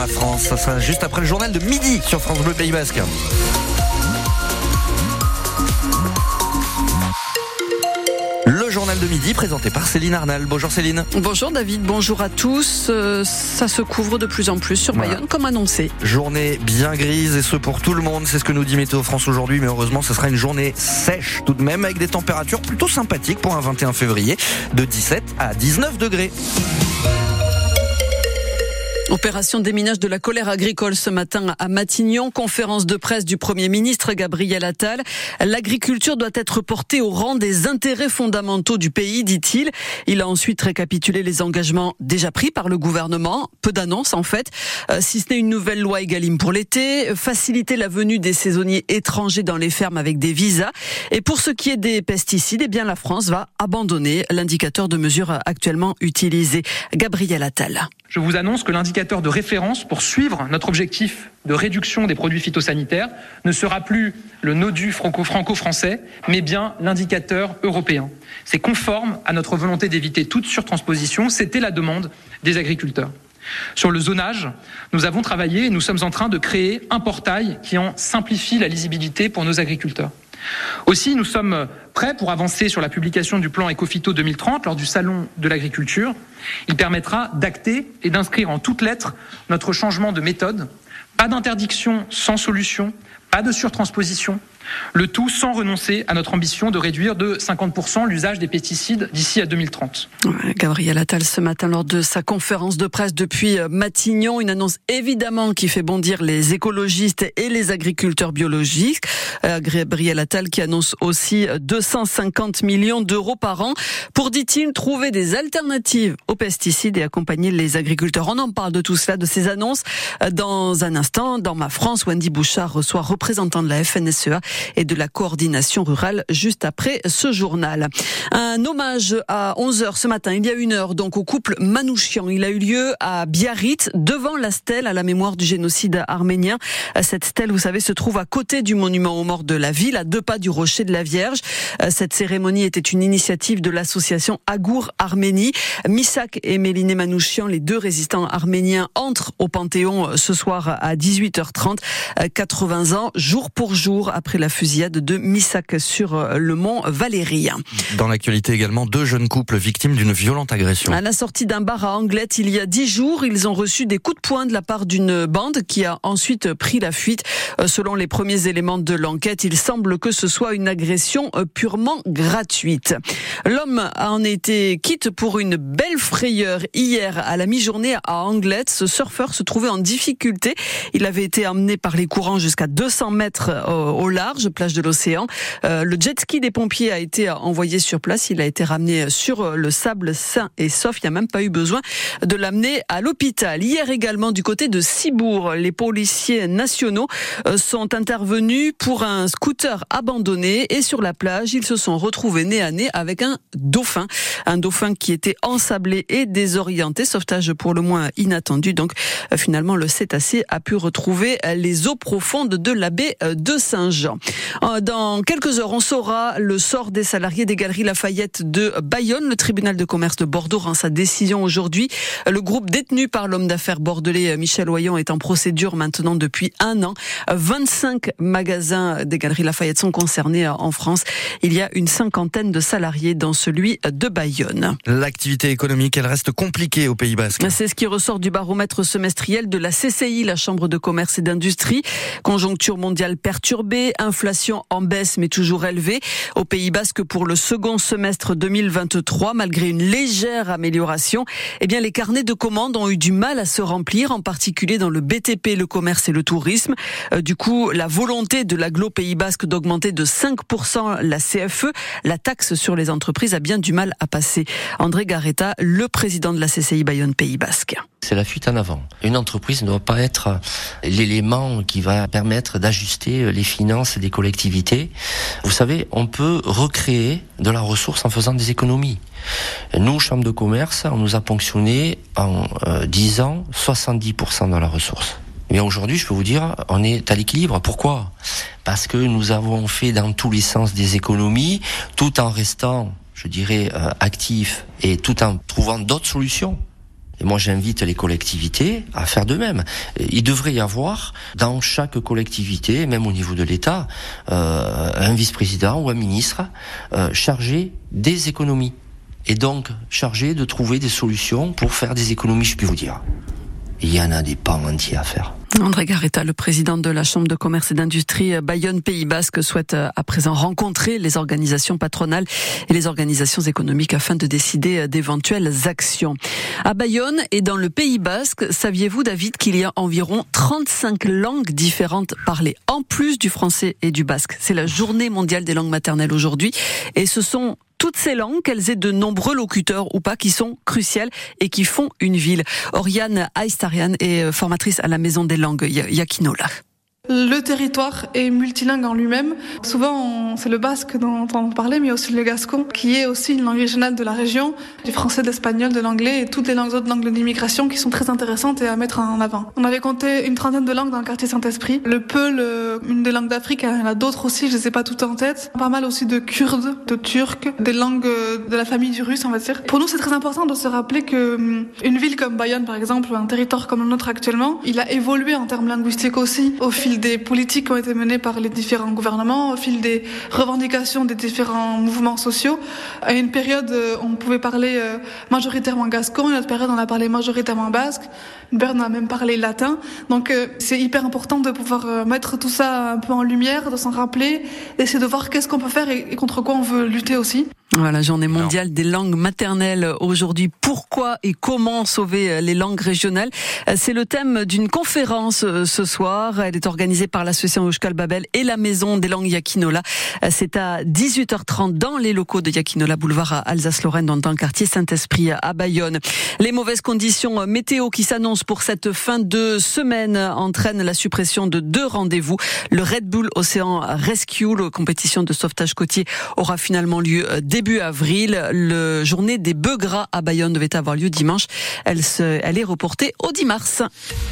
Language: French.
La France, ça sera juste après le journal de midi sur France Bleu Pays Basque. Le journal de midi présenté par Céline Arnal. Bonjour Céline. Bonjour David, bonjour à tous. Euh, ça se couvre de plus en plus sur Bayonne comme annoncé. Journée bien grise et ce pour tout le monde, c'est ce que nous dit Météo France aujourd'hui, mais heureusement ce sera une journée sèche tout de même avec des températures plutôt sympathiques pour un 21 février de 17 à 19 degrés. Opération déminage de la colère agricole ce matin à Matignon. Conférence de presse du Premier ministre Gabriel Attal. L'agriculture doit être portée au rang des intérêts fondamentaux du pays, dit-il. Il a ensuite récapitulé les engagements déjà pris par le gouvernement. Peu d'annonces en fait. Euh, si ce n'est une nouvelle loi Egalim pour l'été, faciliter la venue des saisonniers étrangers dans les fermes avec des visas. Et pour ce qui est des pesticides, eh bien la France va abandonner l'indicateur de mesure actuellement utilisé. Gabriel Attal. Je vous annonce que l'indicateur de référence pour suivre notre objectif de réduction des produits phytosanitaires ne sera plus le NODU franco-français, mais bien l'indicateur européen. C'est conforme à notre volonté d'éviter toute surtransposition. C'était la demande des agriculteurs. Sur le zonage, nous avons travaillé et nous sommes en train de créer un portail qui en simplifie la lisibilité pour nos agriculteurs. Aussi, nous sommes prêts pour avancer sur la publication du plan Ecofito 2030 lors du Salon de l'agriculture. Il permettra d'acter et d'inscrire en toutes lettres notre changement de méthode. Pas d'interdiction sans solution, pas de surtransposition, le tout sans renoncer à notre ambition de réduire de 50% l'usage des pesticides d'ici à 2030. Gabriel Attal ce matin lors de sa conférence de presse depuis euh, Matignon, une annonce évidemment qui fait bondir les écologistes et les agriculteurs biologiques. Euh, Gabriel Attal qui annonce aussi 250 millions d'euros par an pour, dit-il, trouver des alternatives aux pesticides et accompagner les agriculteurs. On en parle de tout cela, de ces annonces euh, dans un instant. Dans ma France, Wendy Bouchard reçoit représentant de la FNSEA et de la coordination rurale juste après ce journal. Un hommage à 11h ce matin, il y a une heure, donc au couple Manouchian. Il a eu lieu à Biarritz, devant la stèle à la mémoire du génocide arménien. Cette stèle, vous savez, se trouve à côté du monument aux morts de la ville, à deux pas du rocher de la Vierge. Cette cérémonie était une initiative de l'association Agour Arménie. Misak et Méliné Manouchian, les deux résistants arméniens, entrent au Panthéon ce soir à 18h30, 80 ans, jour pour jour après la fusillade de Missak sur euh, le mont Valérien. Dans l'actualité également, deux jeunes couples victimes d'une violente agression. À la sortie d'un bar à Anglette, il y a dix jours, ils ont reçu des coups de poing de la part d'une bande qui a ensuite pris la fuite. Euh, selon les premiers éléments de l'enquête, il semble que ce soit une agression euh, purement gratuite. L'homme en été quitte pour une belle frayeur hier à la mi-journée à Anglette. Ce surfeur se trouvait en difficulté. Il avait été emmené par les courants jusqu'à 200 mètres au large plage de l'océan. Euh, le jet ski des pompiers a été envoyé sur place. Il a été ramené sur le sable sain et sauf. Il n'y a même pas eu besoin de l'amener à l'hôpital. Hier également, du côté de Cibourg, les policiers nationaux euh, sont intervenus pour un scooter abandonné et sur la plage, ils se sont retrouvés nez à nez avec un dauphin. Un dauphin qui était ensablé et désorienté. Sauvetage pour le moins inattendu. Donc, euh, finalement, le cétacé a pu retrouver les eaux profondes de la baie de Saint-Jean. Euh, dans quelques heures, on saura le sort des salariés des Galeries Lafayette de Bayonne. Le tribunal de commerce de Bordeaux rend sa décision aujourd'hui. Le groupe détenu par l'homme d'affaires bordelais Michel Oyon est en procédure maintenant depuis un an. 25 magasins des Galeries Lafayette sont concernés en France. Il y a une cinquantaine de salariés dans celui de Bayonne. L'activité économique, elle reste compliquée au Pays Basque. C'est ce qui ressort du baromètre semestriel de la CCI, la Chambre de commerce et d'industrie. Conjoncture mondiale perturbée, inflation en baisse mais toujours élevée. Au Pays Basque pour le second semestre 2023, malgré une légère amélioration, eh bien les carnets de commandes ont eu du mal à se remplir, en particulier dans le BTP, le commerce et le tourisme. Euh, du coup, la volonté de l'aglo Pays Basque d'augmenter de 5% la CFE, la taxe sur les entreprises, a bien du mal à passer. André Garetta, le président de la CCI Bayonne Pays Basque. C'est la fuite en avant. Une entreprise ne doit pas être l'élément qui va permettre d'ajuster les finances des collectivités. Vous savez, on peut recréer de la ressource en faisant des économies. Nous, Chambre de commerce, on nous a ponctionné en 10 euh, ans 70% dans la ressource. Mais aujourd'hui, je peux vous dire, on est à l'équilibre. Pourquoi? Parce que nous avons fait dans tous les sens des économies, tout en restant, je dirais, euh, actifs et tout en trouvant d'autres solutions Et moi, j'invite les collectivités à faire de même. Il devrait y avoir dans chaque collectivité, même au niveau de l'État, euh, un vice-président ou un ministre euh, chargé des économies. Et donc chargé de trouver des solutions pour faire des économies, je puis vous dire. Il y en a des pans entiers à faire. André Garetta, le président de la Chambre de commerce et d'industrie Bayonne-Pays Basque, souhaite euh, à présent rencontrer les organisations patronales et les organisations économiques afin de décider euh, d'éventuelles actions. À Bayonne et dans le Pays Basque, saviez-vous, David, qu'il y a environ 35 langues différentes parlées, en plus du français et du basque? C'est la journée mondiale des langues maternelles aujourd'hui et ce sont toutes ces langues, qu'elles aient de nombreux locuteurs ou pas, qui sont cruciales et qui font une ville. Oriane Aistarian est euh, formatrice à la Maison des langues Yakinola. Le territoire est multilingue en lui-même. Souvent, c'est le basque dont on parlait, mais aussi le gascon, qui est aussi une langue régionale de la région, du français, de l'espagnol, de l'anglais et toutes les langues autres langues d'immigration qui sont très intéressantes et à mettre en avant. On avait compté une trentaine de langues dans le quartier Saint-Esprit. Le Peul, une des langues d'Afrique, il y en a d'autres aussi, je ne sais pas toutes en tête. Pas mal aussi de kurdes, de turcs, des langues de la famille du russe, on va dire. Pour nous, c'est très important de se rappeler que hum, une ville comme Bayonne, par exemple, un territoire comme le nôtre actuellement, il a évolué en termes linguistiques aussi au fil des politiques qui ont été menées par les différents gouvernements, au fil des revendications des différents mouvements sociaux. À une période, euh, on pouvait parler euh, majoritairement gascon, une autre période, on a parlé majoritairement basque, une période, on a même parlé latin. Donc, euh, c'est hyper important de pouvoir mettre tout ça un peu en lumière, de s'en rappeler, d'essayer de voir qu'est-ce qu'on peut faire et contre quoi on veut lutter aussi. Voilà, journée mondiale des langues maternelles aujourd'hui. Pourquoi et comment sauver les langues régionales? C'est le thème d'une conférence ce soir. Elle est organisée par l'association Euskal Babel et la Maison des langues Yakinola. C'est à 18h30 dans les locaux de Yakinola, boulevard à Alsace-Lorraine, dans le quartier Saint-Esprit à Bayonne. Les mauvaises conditions météo qui s'annoncent pour cette fin de semaine entraînent la suppression de deux rendez-vous. Le Red Bull Océan Rescue, la compétition de sauvetage côtier, aura finalement lieu début avril. Le journée des bœufs gras à Bayonne devait avoir lieu dimanche. Elle, se, elle est reportée au 10 mars.